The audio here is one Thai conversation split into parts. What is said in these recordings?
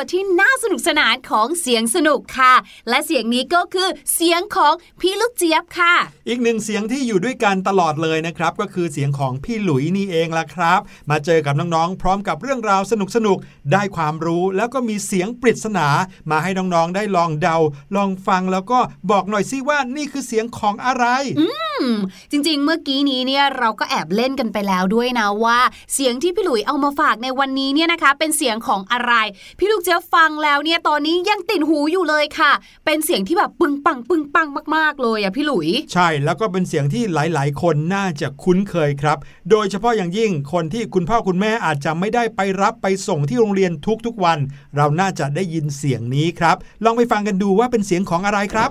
ดที่น่าสนุกสนานของเสียงสนุกค่ะ และเสียงนี้ก็คือเสียงของพี่ลูกเจี๊ยบค่ะ อีกหนึ่งเสียงที่อยู่ด้วยกันตลอดเลยนะครับ ก็คือเสียงของพี่หลุยนี่เองล่ะครับ มาเจอกับน้องๆพร้อมกับเรื่องราวสนุกๆได้ความรู้แล้วก็มีเสียงปริศนา มาให้น้องๆได้ลองเดา ลองฟังแล้วก็บอกหน่อยสิว่านี่คือเสียงของอะไรอืมจริงๆ เมื่อกี้นี้เนี่ยเราก็แอบเล่นกันไปแล้วด้วยนะว่า เสียงที่พี่หลุยเอามาฝากในวันนี้เนี่ยนะคะ เป็นเสียงของอะไรพี่ลูกเจี๊ยบฟังแล้วเนี่ยตอนนี้ยังติดหูอยู่เลยค่ะ เป็นเสียงที่แบบปึงปังปึงปังมาก ๆ เลยอะพี่หลุย ใช่แล้วก็เป็นเสียงที่หลาย ๆ คนน่าจะคุ้นเคยครับ โดยเฉพาะอย่างยิ่งคนที่คุณพ่อคุณแม่อาจจะไม่ได้ไปรับไปส่งที่โรงเรียนทุก ๆ วัน เราน่าจะได้ยินเสียงนี้ครับ ลองไปฟังกันดูว่าเป็นเสียงของอะไรครับ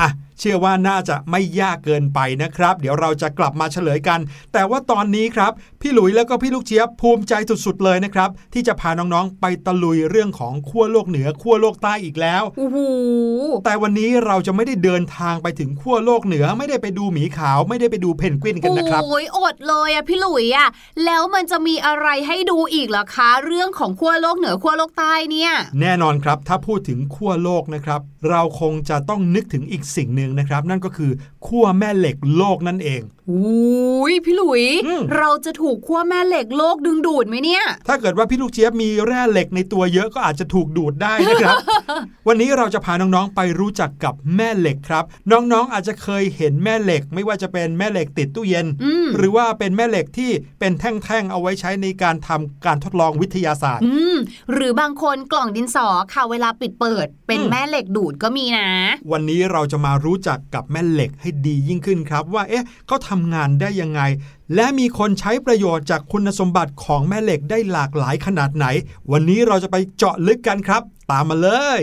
อะ เชื่อว่าน่าจะไม่ยากเกินไปนะครับ เดี๋ยวเราจะกลับมาเฉลยกัน แต่ว่าตอนนี้ครับพี่หลุยแล้วก็พี่ลูกเจี๊ยบภูมิใจสุดๆเลยนะครับ ที่จะพาน้องๆไปตะลุยเรื่องของขั้วโลกเหนือขั้วโลกใต้อีกแล้วโอ้โหแต่วันนี้เราจะไม่ได้เดินทางไปถึงขั้วโลกเหนือไม่ได้ไปดูหมีขาวไม่ได้ไปดูเพนกวินกันนะครับโอ้ยอดเลยอะพี่หลุยอะแล้วมันจะมีอะไรให้ดูอีกเหรอคะ เรื่องของขั้วโลกเหนือขั้วโลกใต้เนี่ย แน่นอนครับถ้าพูดถึงขั้วโลกนะครับ เราคงจะต้องนึกถึงอีกสิ่งหนึ่งนะครับ นั่นก็คือขั้วแม่เหล็กโลกนั่นเอง อุ้ยพี่หลุยอืมเราจะถูกขั้วแม่เหล็กโลกดึงดูดไหมเนี่ย ถ้าเกิดว่าพี่ลูกเจี๊ยบมีแร่เหล็กในตัวเยอะก็อาจจะถูกดูดได้นะครับ วันนี้เราจะพาน้องๆไปรู้จักกับแม่เหล็กครับ น้องๆอาจจะเคยเห็นแม่เหล็ก ไม่ว่าจะเป็นแม่เหล็กติดตู้เย็นอืมหรือว่าเป็นแม่เหล็กที่เป็นแท่งๆเอาไว้ใช้ในการทำการทดลองวิทยาศาสตร์อืมหรือบางคนกล่องดินสอค่ะเวลาปิดเปิด เป็นอืมแม่เหล็กดูดก็มีนะ วันนี้เราจะมารู้จักกับแม่เหล็กให้ดียิ่งขึ้นครับ ว่าเอ๊ะเขาทำงานได้ยังไง และมีคนใช้ประโยชน์จากคุณสมบัติของแม่เหล็กได้หลากหลายขนาดไหน วันนี้เราจะไปเจาะลึกกันครับ ตามมาเลย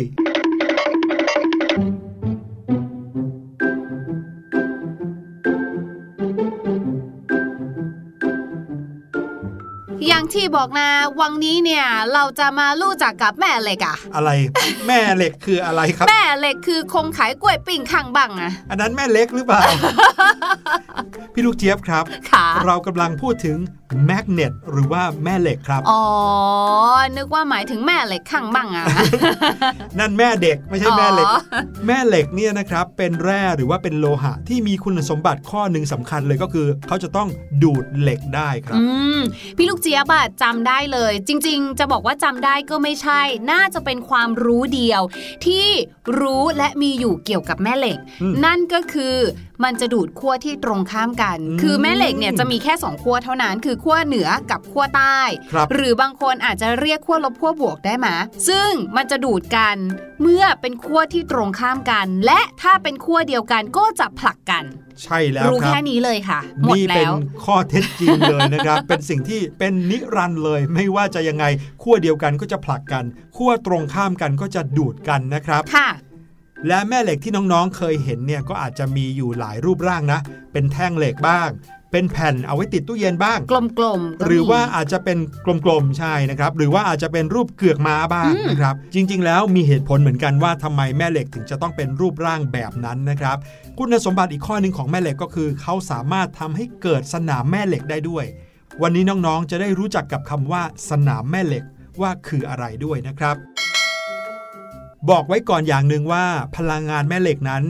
อย่างที่บอกนะ วันนี้เนี่ยเราจะมารู้จักกับแม่เหล็กอะอะไรแม่เหล็กคืออะไรครับ แม่เหล็กคือคงขายกล้วยปิ้งข้างบังอะอันนั้นแม่เล็กหรือเปล่า พี่ลูกเจี๊ยบครับค่ะเรากำลังพูดถึง แมกเนตหรือว่าแม่เหล็กครับ อ๋อ นึกว่าหมายถึงแม่เหล็กข้างบังอะนั่นแม่เด็กไม่ใช่แม่เหล็กอ๋อแม่เหล็กเนี่ยนะครับเป็นแร่หรือว่าเป็นโลหะที่มีคุณสมบัติข้อหนึ่งสำคัญเลยก็คือ เขาจะต้องดูดเหล็กได้ครับอืมพี่ลูกเจี๊ยบอะจำได้เลย จริง ๆ จะบอกว่าจำได้ก็ไม่ใช่ น่าจะเป็นความรู้เดียว ที่รู้และมีอยู่เกี่ยวกับแม่เหล็กอืมนั่นก็คือมันจะดูดขั้วที่ตรงข้ามกันอืมคือแม่เหล็กเนี่ยจะมีแค่สองขั้วเท่านั้นคือขั้วเหนือกับขั้วใต้ครับหรือบางคนอาจจะเรียกขั้วลบขั้วบวกได้ไหมซึ่งมันจะดูดกันเมื่อเป็นขั้วที่ตรงข้ามกัน และถ้าเป็นขั้วเดียวกันก็จะผลักกัน ใช่แล้วรู้ครัแค่บนี้เลยค่ะ หมดนี่เป็แล้นวข้อเท็จจริงเลยนะครับ เป็นสิ่งที่เป็นนิรันดร์เลย ไม่ว่าจะยังไงขั้วเดียวกันก็จะผลักกันขั้วตรงข้ามกันก็จะดูดกันนะครับค่ะและแม่เหล็กที่น้องๆ เคยเห็นเนี่ยก็อาจจะมีอยู่หลายรูปร่างนะ เป็นแท่งเหล็กบ้าง เป็นแผ่นเอาไว้ติดตู้เย็นบ้าง กลมๆก็มีหรือว่าอาจจะเป็นกลมๆใช่นะครับ หรือว่าอาจจะเป็นรูปเกือกม้าบ้างอืมนะครับ จริง ๆ แล้วมีเหตุผลเหมือนกันว่าทำไมแม่เหล็กถึงจะต้องเป็นรูปร่างแบบนั้นนะครับ คุณสมบัติอีกข้อหนึ่งของแม่เหล็กก็คือ เขาสามารถทำให้เกิดสนามแม่เหล็กได้ด้วย วันนี้น้องๆจะได้รู้จักกับคำว่าสนามแม่เหล็กว่าคืออะไรด้วยนะครับ บอกไว้ก่อนอย่างหนึ่งว่าพลังงานแม่เหล็กนั้น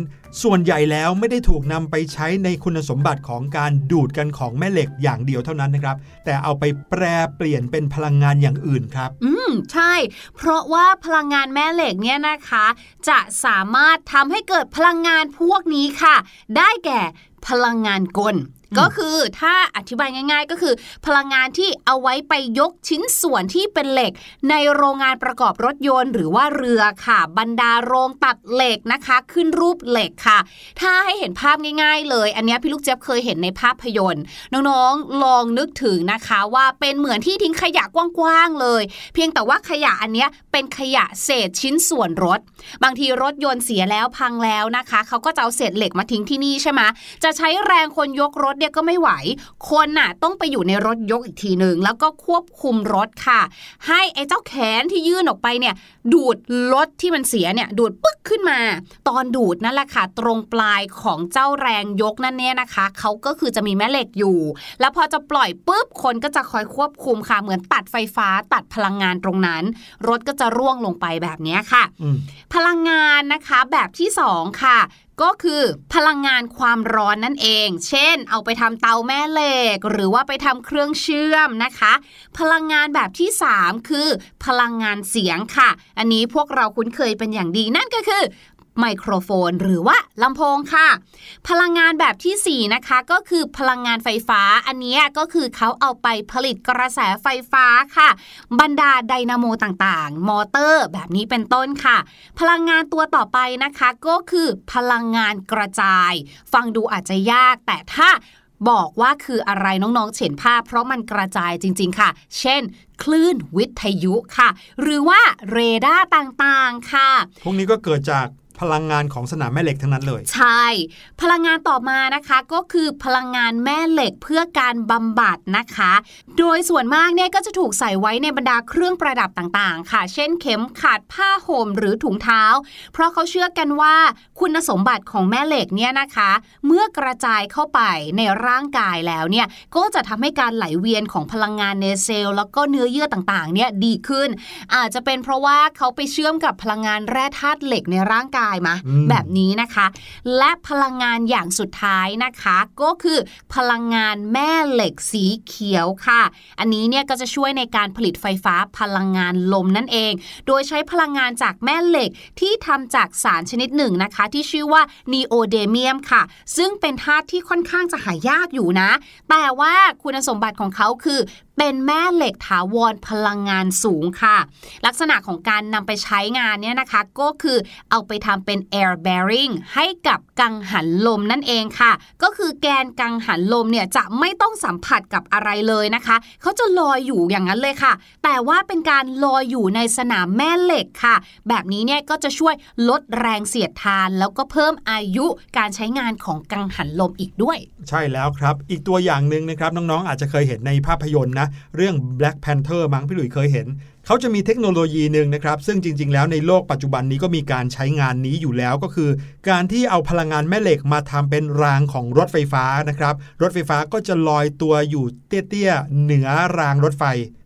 ส่วนใหญ่แล้วไม่ได้ถูกนำไปใช้ในคุณสมบัติของการดูดกันของแม่เหล็กอย่างเดียวเท่านั้นนะครับ แต่เอาไปแปรเปลี่ยนเป็นพลังงานอย่างอื่นครับ อืมใช่ เพราะว่าพลังงานแม่เหล็กเนี่ยนะคะ จะสามารถทำให้เกิดพลังงานพวกนี้ค่ะ ได้แก่พลังงานกล ก็คือถ้าอธิบายง่าย ๆ ก็คือ พลังงานที่เอาไว้ไปยกชิ้นส่วนที่เป็นเหล็ก ในโรงงานประกอบรถยนต์ หรือว่าเรือค่ะ บรรดาโรงตัดเหล็กนะคะ ขึ้นรูปเหล็กค่ะ ถ้าให้เห็นภาพง่าย ๆ เลย อันนี้พี่ลูกเจี๊ยบเคยเห็นในภาพยนตร์ น้องๆลองนึกถึงนะคะว่าเป็นเหมือนที่ทิ้งขยะกว้างๆเลย เพียงแต่ว่าขยะอันนี้เป็นขยะเศษชิ้นส่วนรถ บางทีรถยนต์เสียแล้วพังแล้วนะคะเขาก็จะเอาเศษเหล็กมาทิ้งที่นี่ใช่ไหมจะใช้แรงคนยกรถเนี่ยก็ไม่ไหว คนน่ะต้องไปอยู่ในรถยกอีกทีหนึ่งแล้วก็ควบคุมรถค่ะ ให้ไอ้เจ้าแขนที่ยื่นออกไปเนี่ย ดูดรถที่มันเสียเนี่ย ดูดปึ๊กขึ้นมา ตอนดูดนั่นแหละค่ะ ตรงปลายของเจ้าแรงยกนั่นเนี่ยนะคะเขาก็คือจะมีแม่เหล็กอยู่ แล้วพอจะปล่อยปุ๊บคนก็จะคอยควบคุมค่ะเหมือนตัดไฟฟ้าตัดพลังงานตรงนั้น รถก็จะร่วงลงไปแบบเนี้ยค่ะอืมพลังงานนะคะแบบที่ 2 ค่ะ ก็คือพลังงานความร้อนนั่นเอง เช่น เอาไปทำเตาแม่เหล็ก หรือว่าไปทำเครื่องเชื่อมนะคะ พลังงานแบบที่ 3 คือ พลังงานเสียงค่ะ อันนี้พวกเราคุ้นเคยเป็นอย่างดีนั่นก็คือ ไมโครโฟน หรือว่าลำโพงค่ะ พลังงานแบบทีสี่ 4 นะคะ ก็คือพลังงานไฟฟ้าอันนี้ก็คือเขาเอาไปผลิตกระแสไฟฟ้าค่ะ บรรดาไดนาโมต่างๆ มอเตอร์แบบนี้เป็นต้นค่ะ พลังงานตัวต่อไปนะคะ ก็คือพลังงานกระจาย ฟังดูอาจจะยากแต่ถ้าบอกว่าคืออะไรน้องๆเห็นภาพ เพราะมันกระจายจริง ๆ ค่ะ เช่น คลื่นวิทยุค่ะ หรือว่าเรดาร์่างๆ ค่ะ พวกนี้ก็เกิดจาก พลังงานของสนามแม่เหล็กทั้งนั้นเลย ใช่ พลังงานต่อมานะคะก็คือพลังงานแม่เหล็กเพื่อการบำบัดนะคะ โดยส่วนมากเนี่ยก็จะถูกใส่ไว้ในบรรดาเครื่องประดับต่างๆ ค่ะ เช่นเข็มขัดผ้าห่มหรือถุงเท้า เพราะเขาเชื่อกันว่าคุณสมบัติของแม่เหล็กเนี่ยนะคะ เมื่อกระจายเข้าไปในร่างกายแล้วเนี่ยก็จะทำให้การไหลเวียนของพลังงานในเซลล์แล้วก็เนื้อเยื่อต่างๆเนี่ยดีขึ้น อาจจะเป็นเพราะว่าเขาไปเชื่อมกับพลังงานแร่ธาตุเหล็กในร่างกายาอืมแบบนี้นะคะ และพลังงานอย่างสุดท้ายนะคะ ก็คือพลังงานแม่เหล็กสีเขียวค่ะ อันนี้เนี่ยก็จะช่วยในการผลิตไฟฟ้าพลังงานลมนั่นเอง โดยใช้พลังงานจากแม่เหล็กที่ทำจากสารชนิดหนึ่งนะคะ ที่ชื่อว่านีโอเดเมียมค่ะ ซึ่งเป็นธาตุที่ค่อนข้างจะหายากอยู่นะ แต่ว่าคุณสมบัติของเขาคือ เป็นแม่เหล็กถาวรพลังงานสูงค่ะ ลักษณะของการนำไปใช้งานเนี่ยนะคะ ก็คือเอาไปทำเป็น air bearing ให้กับกังหันลมนั่นเองค่ะ ก็คือแกนกังหันลมเนี่ยจะไม่ต้องสัมผัสกับอะไรเลยนะคะเขาจะลอยอยู่อย่างนั้นเลยค่ะ แต่ว่าเป็นการลอยอยู่ในสนามแม่เหล็กค่ะ แบบนี้เนี่ยก็จะช่วยลดแรงเสียดทาน แล้วก็เพิ่มอายุการใช้งานของกังหันลมอีกด้วย ใช่แล้วครับ อีกตัวอย่างหนึ่งนะครับน้องๆ อาจจะเคยเห็นในภาพยนตร์นะเรื่อง Black Panther มั้งพี่หลุยเคยเห็น เขาจะมีเทคโนโลยีหนึ่งนะครับ ซึ่งจริง ๆ แล้วในโลกปัจจุบันนี้ก็มีการใช้งานนี้อยู่แล้วก็คือ การที่เอาพลังงานแม่เหล็กมาทำเป็นรางของรถไฟฟ้านะครับ รถไฟฟ้าก็จะลอยตัวอยู่เตี้ยๆเหนือรางรถไฟ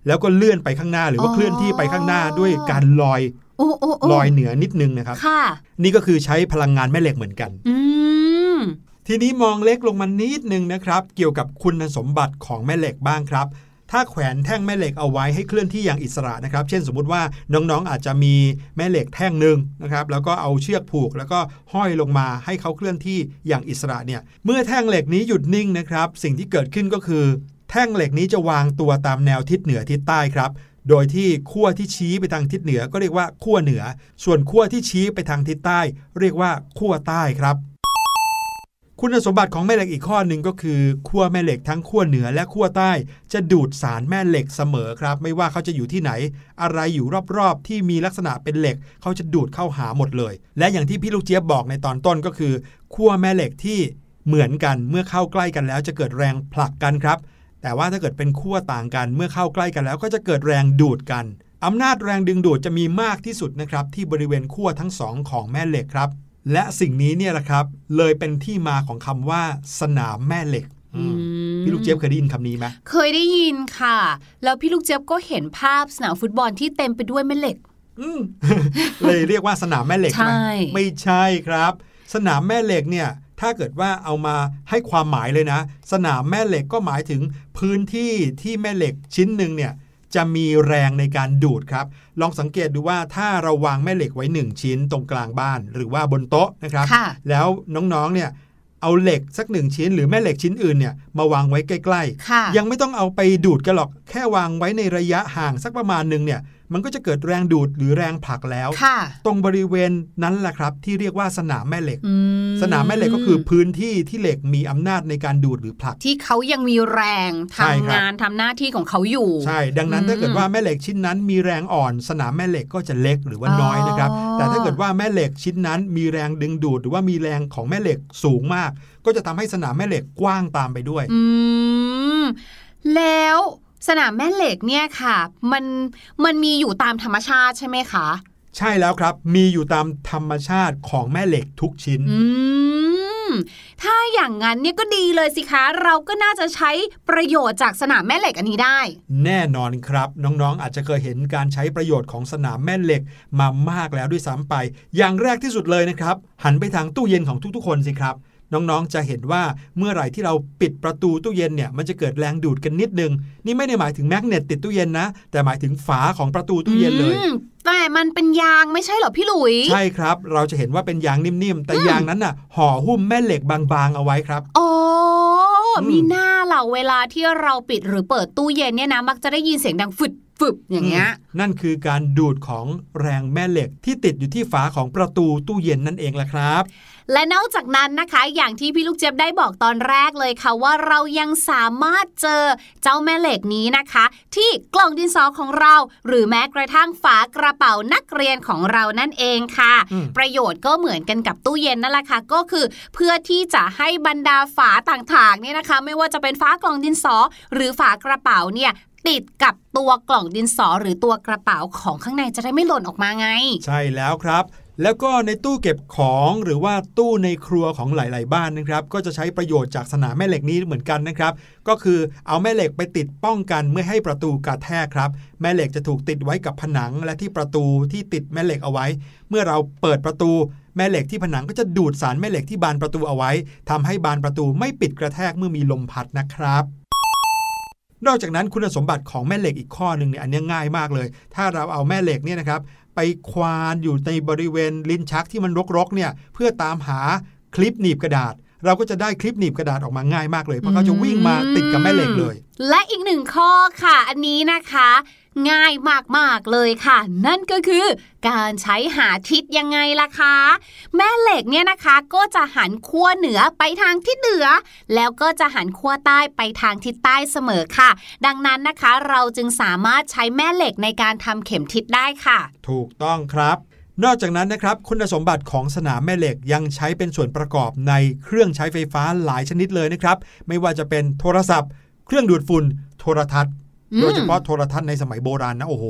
แล้วก็เลื่อนไปข้างหน้าหรือว่าอ๋อเคลื่อนที่ไปข้างหน้าด้วยการลอยโอ้โอ้โอ้ลอยเหนือนิดนึงนะครับค่ะนี่ก็คือใช้พลังงานแม่เหล็กเหมือนกันอืมทีนี้มองเล็กลงมานิดนึงนะครับ เกี่ยวกับคุณสมบัติของแม่เหล็กบ้างครับ ถ้าแขวนแท่งแม่เหล็กเอาไว้ให้เคลื่อนที่อย่างอิสระนะครับ เช่นสมมุติว่าน้องๆอาจจะมีแม่เหล็กแท่งหนึ่งนะครับแล้วก็เอาเชือกผูก แล้วก็ห้อยลงมาให้เขาเคลื่อนที่อย่างอิสระเนี่ยเมื่อแท่งเหล็กนี้หยุดนิ่งนะครับ สิ่งที่เกิดขึ้นก็คือ แท่งเหล็กนี้จะวางตัวตามแนวทิศเหนือทิศใต้ครับโดยที่ขั้วที่ชี้ไปทางทิศเหนือก็เรียกว่าขั้วเหนือ ส่วนขั้วที่ชี้ไปทางทิศใต้ เรียกว่าขั้วใต้ครับ คุณสมบัติของแม่เหล็กอีกข้อหนึ่งก็คือขั้วแม่เหล็กทั้งขั้วเหนือและขั้วใต้ จะดูดสารแม่เหล็กเสมอครับ ไม่ว่าเขาจะอยู่ที่ไหน อะไรอยู่รอบๆ ที่มีลักษณะเป็นเหล็ก เขาจะดูดเข้าหาหมดเลย และอย่างที่พี่ลูกเจี๊ยบบอกในตอนต้นก็คือขั้วแม่เหล็กที่เหมือนกันเมื่อเข้าใกล้กันแล้วจะเกิดแรงผลักกันครับ แต่ว่าถ้าเกิดเป็นขั้วต่างกันเมื่อเข้าใกล้กันแล้วก็จะเกิดแรงดูดกันอำนาจแรงดึงดูดจะมีมากที่สุดนะครับที่บริเวณขั้วทั้งสองของแม่เหล็กครับ และสิ่งนี้เนี่ยแหละครับ เลยเป็นที่มาของคำว่าสนามแม่เหล็กอืมพี่ลูกเจี๊ยบเคยได้ยินคำนี้ไหมเคยได้ยินค่ะ แล้วพี่ลูกเจี๊ยบก็เห็นภาพสนามฟุตบอลที่เต็มไปด้วยแม่เหล็กอืมเลยเรียกว่าสนามแม่เหล็กใช่ไหมไม่ใช่ครับ สนามแม่เหล็กเนี่ย ถ้าเกิดว่าเอามาให้ความหมายเลยนะ สนามแม่เหล็กก็หมายถึงพื้นที่ที่แม่เหล็กชิ้นหนึ่งเนี่ย จะมีแรงในการดูดครับ ลองสังเกตดูว่าถ้าเราวางแม่เหล็กไว้ 1 ชิ้นตรงกลางบ้านหรือว่าบนโต๊ะนะครับค่ะแล้วน้องๆเนี่ยเอาเหล็กสักหนึ่งชิ้น หรือแม่เหล็กชิ้นอื่นเนี่ยมาวางไว้ใกล้ค่ะๆยังไม่ต้องเอาไปดูดกันหรอกแค่วางไว้ในระยะห่างสักประมาณหนึ่งเนี่ย มันก็จะเกิดแรงดูดหรือแรงผลักแล้วค่ะตรงบริเวณนั้นแหละครับ ที่เรียกว่าสนามแม่เหล็กอืสนามแม่เหล็กก็คือพื้นที่ที่เหล็กมีอำนาจในการดูดหรือผลัก ที่เขายังมีแรงใช่ครับทำงานทำหน้าที่ของเขาอยู่ ใช่ ดังนั้นอืมถ้าเกิดว่าแม่เหล็กชิ้นนั้น มีแรงอ่อน สนามแม่เหล็กก็จะเล็กหรือว่าน้อยนะครับอ๋อแต่ถ้าเกิดว่าแม่เหล็กชิ้นนั้น มีแรงดึงดูด หรือว่ามีแรงของแม่เหล็กสูงมาก ก็จะทำให้สนามแม่เหล็กกว้างตามไปด้วย อืมแล้ว สนามแม่เหล็กเนี่ยค่ะ มันมันมีอยู่ตามธรรมชาติใช่ไหมคะ ใช่แล้วครับ มีอยู่ตามธรรมชาติของแม่เหล็กทุกชิ้น อืมถ้าอย่างนั้นเนี่ยก็ดีเลยสิคะ เราก็น่าจะใช้ประโยชน์จากสนามแม่เหล็กอันนี้ได้ แน่นอนครับ น้องๆ อาจจะเคยเห็นการใช้ประโยชน์ของสนามแม่เหล็กมามากแล้วด้วยซ้ำไป อย่างแรกที่สุดเลยนะครับ หันไปทางตู้เย็นของทุกๆ คนสิครับ น้องๆ จะเห็นว่าเมื่อไหร่ที่เราปิดประตูตู้เย็นเนี่ยมันจะเกิดแรงดูดกันนิดนึง นี่ไม่ได้หมายถึงแมกเนตติดตู้เย็นนะ แต่หมายถึงฝาของประตูตู้เย็นเลยอืมแต่มันเป็นยางไม่ใช่เหรอพี่หลุย ใช่ครับ เราจะเห็นว่าเป็นยางนิ่มๆ แต่ยางนั้นน่ะห่อหุ้มแม่เหล็กบางๆเอาไว้ครับอ๋ออมมีหน้าเหล่าเวลาที่เราปิดหรือเปิดตู้เย็นเนี่ยนะมักจะได้ยินเสียงดังฟึด ฟึบอย่างเงี้ยมนั่นคือการดูดของแรงแม่เหล็กที่ติดอยู่ที่ฝาของประตูตู้เย็นนั่นเองล่ะครับ และนอกจากนั้นนะคะ อย่างที่พี่ลูกเจี๊ยบได้บอกตอนแรกเลยค่ะว่าเรายังสามารถเจอเจ้าแม่เหล็กนี้นะคะ ที่กล่องดินสอของเรา หรือแม้กระทั่งฝากระเป๋านักเรียนของเรานั่นเองค่ะอืมประโยชน์ก็เหมือนกันกับตู้เย็นนั่นแหละค่ะก็คือ เพื่อที่จะให้บรรดาฝาต่างๆเนี่ยนะคะ ไม่ว่าจะเป็นฝากล่องดินสอ หรือฝากระเป๋าเนี่ย ติดกับตัวกล่องดินสอหรือตัวกระเป๋าของข้างในจะได้ไม่หล่นออกมาไง ใช่แล้วครับ แล้วก็ในตู้เก็บของหรือว่าตู้ในครัวของหลาย ๆ บ้านนะครับ ก็จะใช้ประโยชน์จากสนามแม่เหล็กนี้เหมือนกันนะครับ ก็คือเอาแม่เหล็กไปติดป้องกันไม่ให้ประตูกระแทกครับ แม่เหล็กจะถูกติดไว้กับผนังและที่ประตูที่ติดแม่เหล็กเอาไว้ เมื่อเราเปิดประตูแม่เหล็กที่ผนังก็จะดูดสารแม่เหล็กที่บานประตูเอาไว้ทำให้บานประตูไม่ปิดกระแทกเมื่อมีลมพัดนะครับ นอกจากนั้นคุณสมบัติของแม่เหล็กอีกข้อหนึ่งเนี่ยอันนี้ง่ายมากเลย ถ้าเราเอาแม่เหล็กเนี่ยนะครับ ไปควานอยู่ในบริเวณลิ้นชักที่มันรกๆเนี่ยเพื่อตามหาคลิปหนีบกระดาษ เราก็จะได้คลิปหนีบกระดาษออกมาง่ายมากเลย เพราะเขาจะวิ่งมาติดกับแม่เหล็กเลย และอีกหนึ่งข้อค่ะ อันนี้นะคะ ง่ายมากๆเลยค่ะ นั่นก็คือการใช้หาทิศยังไงล่ะคะ แม่เหล็กเนี่ยนะคะก็จะหันขั้วเหนือไปทางทิศเหนือ แล้วก็จะหันขั้วใต้ไปทางทิศใต้เสมอค่ะ ดังนั้นนะคะเราจึงสามารถใช้แม่เหล็กในการทำเข็มทิศได้ค่ะ ถูกต้องครับ นอกจากนั้นนะครับคุณสมบัติของสนามแม่เหล็กยังใช้เป็นส่วนประกอบในเครื่องใช้ไฟฟ้าหลายชนิดเลยนะครับ ไม่ว่าจะเป็นโทรศัพท์ เครื่องดูดฝุ่นโทรทัศน์อืมโดยเฉพาะโทรทัศน์ในสมัยโบราณนะโอ้โห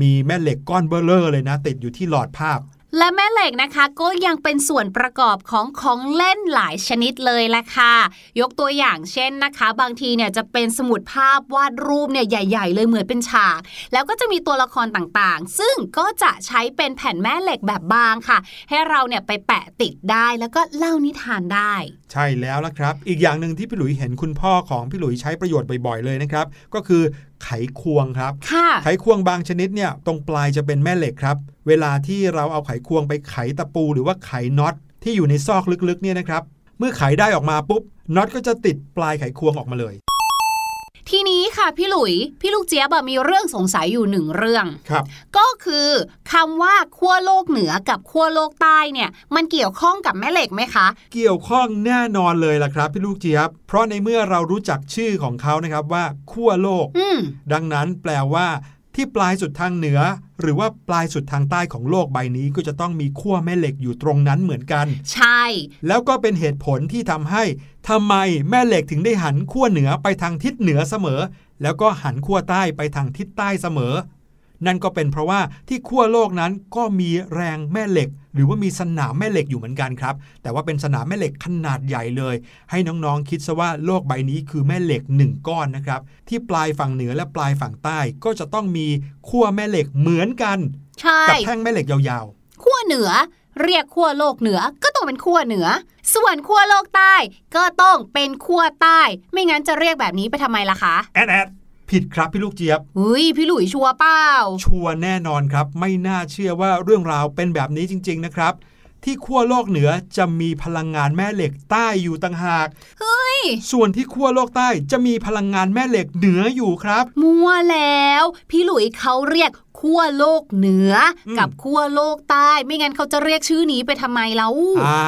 มีแม่เหล็กก้อนเบลเลอร์เลยนะ ติดอยู่ที่หลอดภาพ และแม่เหล็กนะคะก็ยังเป็นส่วนประกอบของของเล่นหลายชนิดเลยแหละค่ะ ยกตัวอย่างเช่นนะคะ บางทีเนี่ยจะเป็นสมุดภาพวาดรูปเนี่ยใหญ่ ๆ เลยเหมือนเป็นฉาก แล้วก็จะมีตัวละครต่างๆ ซึ่งก็จะใช้เป็นแผ่นแม่เหล็กแบบบางค่ะ ให้เราเนี่ยไปแปะติดได้แล้วก็เล่านิทานได้ ใช่แล้วละครับ อีกอย่างหนึ่งที่พี่หลุยเห็นคุณพ่อของพี่หลุยใช้ประโยชน์บ่อยๆเลยนะครับ ก็คือ ไขควงครับค่ะไขควงบางชนิดเนี่ยตรงปลายจะเป็นแม่เหล็กครับ เวลาที่เราเอาไขควงไปไขตะปูหรือว่าไขน็อตที่อยู่ในซอกลึกๆเนี่ยนะครับ เมื่อไขได้ออกมาปุ๊บน็อตก็จะติดปลายไขควงออกมาเลย ทีนี้ค่ะพี่หลุย พี่ลูกเจี๊ยบอะมีเรื่องสงสัยอยู่หนึ่งเรื่องครับ ก็คือคำว่าขั้วโลกเหนือกับขั้วโลกใต้เนี่ย มันเกี่ยวข้องกับแม่เหล็กไหมคะ เกี่ยวข้องแน่นอนเลยล่ะครับพี่ลูกเจี๊ยบ เพราะในเมื่อเรารู้จักชื่อของเขานะครับว่าขั้วโลกอืมดังนั้นแปลว่า ที่ปลายสุดทางเหนือ หรือว่าปลายสุดทางใต้ของโลกใบนี้ก็จะต้องมีขั้วแม่เหล็กอยู่ตรงนั้นเหมือนกัน ใช่ แล้วก็เป็นเหตุผลที่ทำให้ทำไมแม่เหล็กถึงได้หันขั้วเหนือไปทางทิศเหนือเสมอ แล้วก็หันขั้วใต้ไปทางทิศใต้เสมอ นั่นก็เป็นเพราะว่าที่ขั้วโลกนั้นก็มีแรงแม่เหล็ก หรือว่ามีสนามแม่เหล็กอยู่เหมือนกันครับ แต่ว่าเป็นสนามแม่เหล็กขนาดใหญ่เลย ให้น้องๆคิดซะว่าโลกใบนี้คือแม่เหล็กหนึ่งก้อนนะครับ ที่ปลายฝั่งเหนือและปลายฝั่งใต้ก็จะต้องมีขั้วแม่เหล็กเหมือนกันใช่กับแท่งแม่เหล็กยาวขั้วเหนือเรียกขั้วโลกเหนือก็ต้องเป็นขั้วเหนือ ส่วนขั้วโลกใต้ก็ต้องเป็นขั้วใต้ ไม่งั้นจะเรียกแบบนี้ไปทำไมล่ะคะๆแอ๊ดแอ๊ด ผิดครับพี่ลูกเจี๊ยบเฮ้ยพี่หลุยชัวร์เปล่า ชัวร์แน่นอนครับ ไม่น่าเชื่อว่าเรื่องราวเป็นแบบนี้จริง ๆ นะครับ ที่ขั้วโลกเหนือจะมีพลังงานแม่เหล็กใต้อยู่ต่างหาก เฮ้ย ส่วนที่ขั้วโลกใต้จะมีพลังงานแม่เหล็กเหนืออยู่ครับ มัวแล้ว พี่หลุยเขาเรียกขั้วโลกเหนืออม กับขั้วโลกใต้ ไม่งั้นเขาจะเรียกชื่อนี้ไปทำไมแล้วอ่า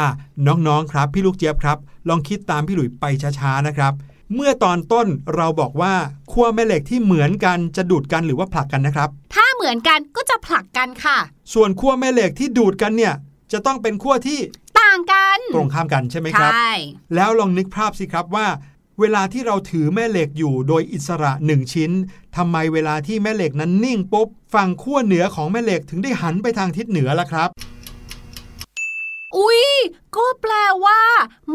น้องๆครับ พี่ลูกเจี๊ยบครับ ลองคิดตามพี่หลุยไปช้าๆนะครับ เมื่อตอนต้นเราบอกว่าขั้วแม่เหล็กที่เหมือนกันจะดูดกันหรือว่าผลักกันนะครับ ถ้าเหมือนกันก็จะผลักกันค่ะ ส่วนขั้วแม่เหล็กที่ดูดกันเนี่ย จะต้องเป็นขั้วที่ต่างกัน ตรงข้ามกันใช่ไหมครับใช่แล้วลองนึกภาพสิครับว่า เวลาที่เราถือแม่เหล็กอยู่โดยอิสระหนึ่งชิ้นทำไมเวลาที่แม่เหล็กนั้นนิ่งปุ๊บฝั่งขั้วเหนือของแม่เหล็กถึงได้หันไปทางทิศเหนือล่ะครับ อุ๊ย ก็แปลว่า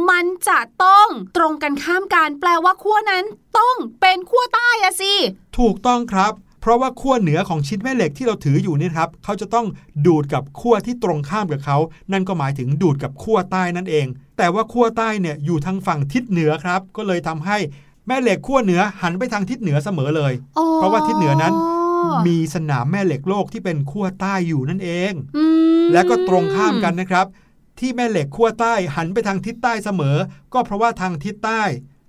มันจะต้องตรงกันข้ามกันแปลว่าขั้วนั้นต้องเป็นขั้วใต้อะสิ ถูกต้องครับ เพราะว่าขั้วเหนือของชิ้นแม่เหล็กที่เราถืออยู่นี่ครับเขาจะต้องดูดกับขั้วที่ตรงข้ามกับเขา นั่นก็หมายถึงดูดกับขั้วใต้นั่นเอง แต่ว่าขั้วใต้เนี่ยอยู่ทางฝั่งทิศเหนือครับ ก็เลยทำให้แม่เหล็กขั้วเหนือหันไปทางทิศเหนือเสมอเลยอ๋อเพราะว่าทิศเหนือนั้นมีสนามแม่เหล็กโลกที่เป็นขั้วใต้อยู่นั่นเองอืมและก็ตรงข้ามกันนะครับ ที่แม่เหล็กขั้วใต้หันไปทางทิศใต้เสมอ ก็เพราะว่าทางทิศใต้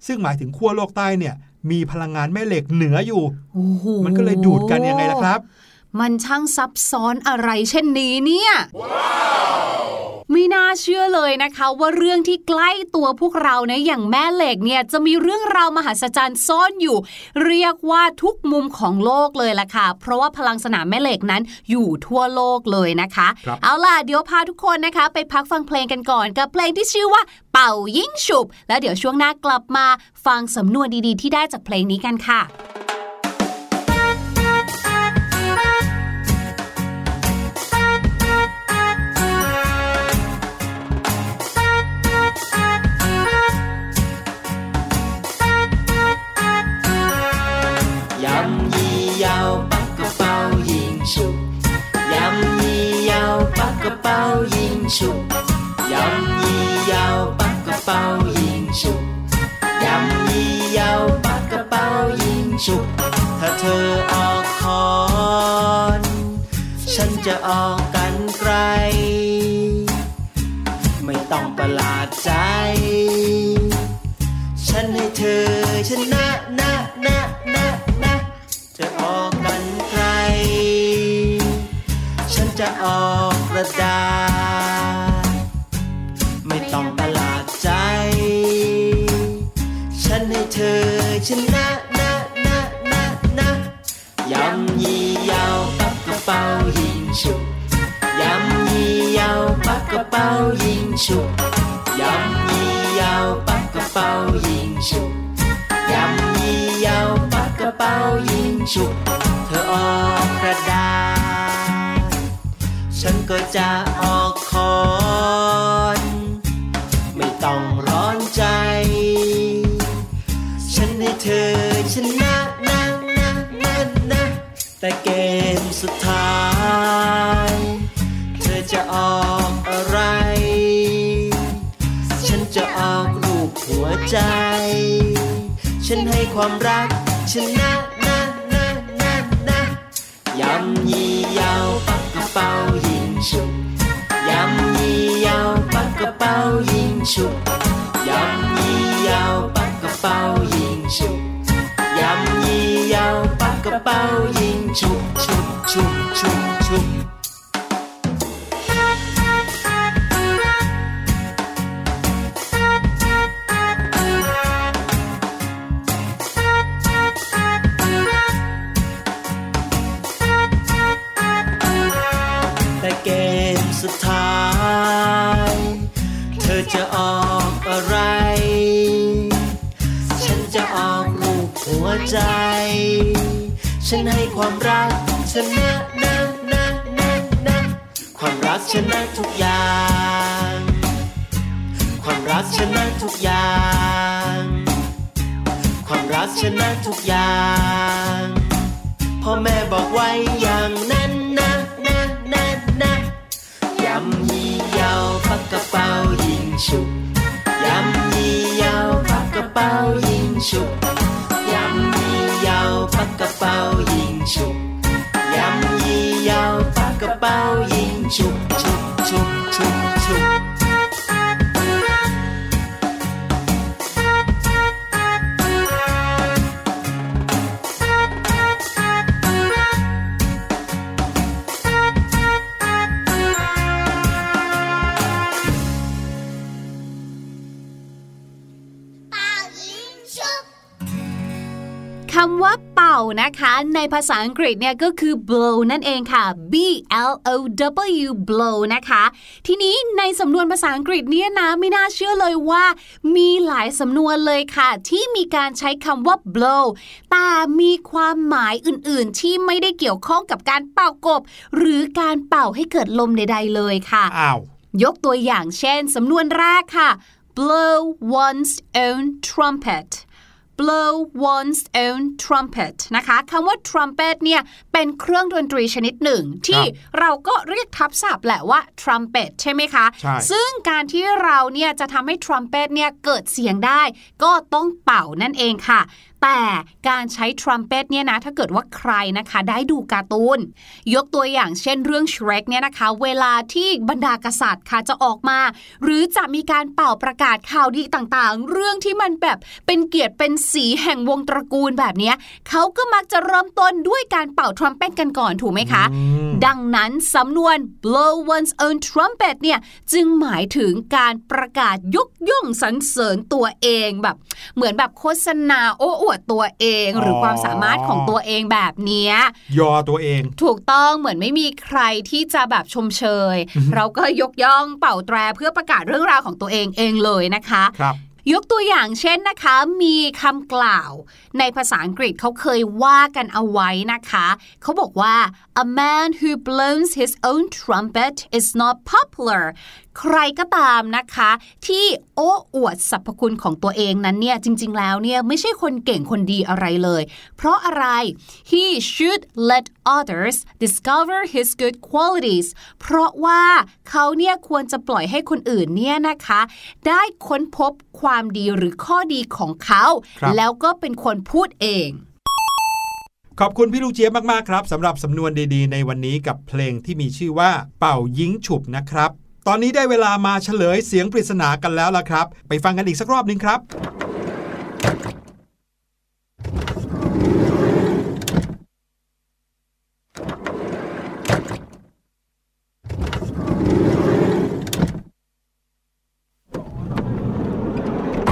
ซึ่งหมายถึงขั้วโลกใต้เนี่ย มีพลังงานแม่เหล็กเหนืออยู่โอ้โหมันก็เลยดูดกันยังไงล่ะครับ มันช่างซับซ้อนอะไรเช่นนี้เนี่ย ไม่น่าเชื่อเลยนะคะว่าเรื่องที่ใกล้ตัวพวกเราเนี่ยอย่างแม่เหล็กเนี่ยจะมีเรื่องราวมหัศจรรย์ซ่อนอยู่ เรียกว่าทุกมุมของโลกเลยล่ะค่ะ เพราะว่าพลังสนามแม่เหล็กนั้นอยู่ทั่วโลกเลยนะคะครับเอาล่ะเดี๋ยวพาทุกคนนะคะ ไปพักฟังเพลงกันก่อนกับเพลงที่ชื่อว่าเป่ายิ่งฉุบ แล้วเดี๋ยวช่วงหน้ากลับมาฟังสำนวนดีๆ ที่ได้จากเพลงนี้กันค่ะ ฉุบยำยียาวปักกระเป๋ายิงชุบยำยี่ยาวปักกระเป๋ายิงชุบถ้าเธอออกคอนฉันจะออกกันไกล ไม่ต้องประหลาดใจ ฉันให้เธอชนะนะนะนะนะจะออกกันไกล ฉันจะออกกระดาษ ยิงฉุกยำยี่ยาวปักกระเป๋ายิงฉุกยำยี่ยาวปักกระเป๋ายิงฉุกเธอออกกระดาษ ฉันก็จะออกคอน ไม่ต้องร้อนใจ ฉันให้เธอชนะนะนะนะนะแต่เกมสุดท้าย ความรัก ชนะนะนะนะนะยำยี่ยาวปักกระเป๋ายิงฉุกยำยี่ยาวปักกระเป๋ายิงฉุกยำยี่ยาวปักกระเป๋ายิงฉุกยำยี่ยาวปักกระเป๋ายิงฉุกฉุกฉุกฉุก ฉันให้ความรักชนะนะนะนะนะความรักชนะทุกอย่าง ความรักชนะทุกอย่าง ความรักชนะทุกอย่างพ่อแม่บอกไว้อย่างนั้นนะนะนะนะยำยี่ยาวปักกระเป๋ายิงฉุกยำยี่ยาวปักกระเป๋ายิงฉุก ยิ ในภาษาอังกฤษเนี่ยก็คือ blow นั่นเองค่ะ b l o w blow นะคะ ทีนี้ในสำนวนภาษาอังกฤษเนี่ยนะไม่น่าเชื่อเลยว่า มีหลายสำนวนเลยค่ะ ที่มีการใช้คำว่า blow แต่มีความหมายอื่นๆ ที่ไม่ได้เกี่ยวข้องกับการเป่ากบ หรือการเป่าให้เกิดลมใดๆเลยค่ะอ้าวยกตัวอย่างเช่นสำนวนแรกค่ะ blow one's own trumpet blow one's own trumpet นะคะคำว่า trumpet เนี่ยเป็นเครื่องดนตรีชนิดหนึ่ง ที่เราก็เรียกทับศัพท์แหละว่า trumpet ใช่ไหมคะใช่ซึ่งการที่เราเนี่ยจะทำให้ trumpet เนี่ยเกิดเสียงได้ ก็ต้องเป่านั่นเองค่ะ แต่การใช้ trumpet เนี่ยนะถ้าเกิดว่าใครนะคะได้ดูการ์ตูน ยกตัวอย่างเช่นเรื่อง Shrek เนี่ยนะคะ เวลาที่บรรดากษัตริย์ค่ะจะออกมา หรือจะมีการเป่าประกาศข่าวดีต่างๆ เรื่องที่มันแบบเป็นเกียรติเป็นสีแห่งวงตระกูลแบบเนี้ยเขาก็มักจะเริ่มต้นด้วยการเป่า trumpet กันก่อนถูกไหมคะ ดังนั้นสำนวน blow one's own trumpet เนี่ยจึงหมายถึงการประกาศยกย่องสรรเสริญตัวเองแบบ เหมือนแบบโฆษณาโอ้อวดตัวเอง หรือความสามารถของตัวเองแบบเนี้ยยอตัวเอง ถูกต้องเหมือนไม่มีใครที่จะแบบชมเชย เราก็ยกย่องเป่าแตรเพื่อประกาศเรื่องราวของตัวเองเองเลยนะคะครับยกตัวอย่างเช่นนะคะ มีคำกล่าว ในภาษาอังกฤษเขาเคยว่ากันเอาไว้นะคะ เขาบอกว่า a man who blows his own trumpet is not popular ใครก็ตามนะคะ ที่โอ้อวดสรรพคุณของตัวเองนั้นเนี่ยจริง ๆ แล้วเนี่ยไม่ใช่คนเก่งคนดีอะไรเลย เพราะอะไร he should let others discover his good qualities เพราะว่าเขาเนี่ยควรจะปล่อยให้คนอื่นเนี่ยนะคะ ได้ค้นพบความดีหรือข้อดีของเขาครับแล้วก็เป็นคนพูดเองขอบคุณพี่ลูกเจี๊ยบมาก ๆ ครับสำหรับสำนวนดีๆ ในวันนี้กับเพลงที่มีชื่อว่าเป่ายิงฉุบนะครับ ตอนนี้ได้เวลามาเฉลยเสียงปริศนากันแล้วล่ะครับ ไปฟังกันอีกสักรอบหนึ่งครับ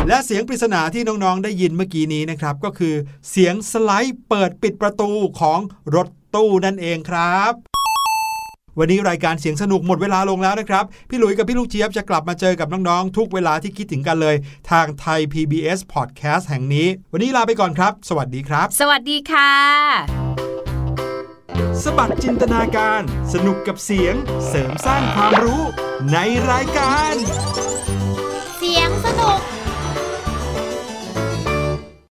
และเสียงปริศนาที่น้องๆได้ยินเมื่อกี้นี้นะครับ ก็คือเสียงสไลด์เปิดปิดประตูของรถตู้นั่นเองครับ วันนี้รายการเสียงสนุกหมดเวลาลงแล้วนะครับ พี่หลุยกับพี่ลูกเจี๊ยบจะกลับมาเจอกับน้องๆ ทุกเวลาที่คิดถึงกันเลย ทางไทย PBS Podcast แห่งนี้ วันนี้ลาไปก่อนครับ สวัสดีครับ สวัสดีค่ะ สบัดจินตนาการ สนุกกับเสียง เสริมสร้างความรู้ในรายการ เสียง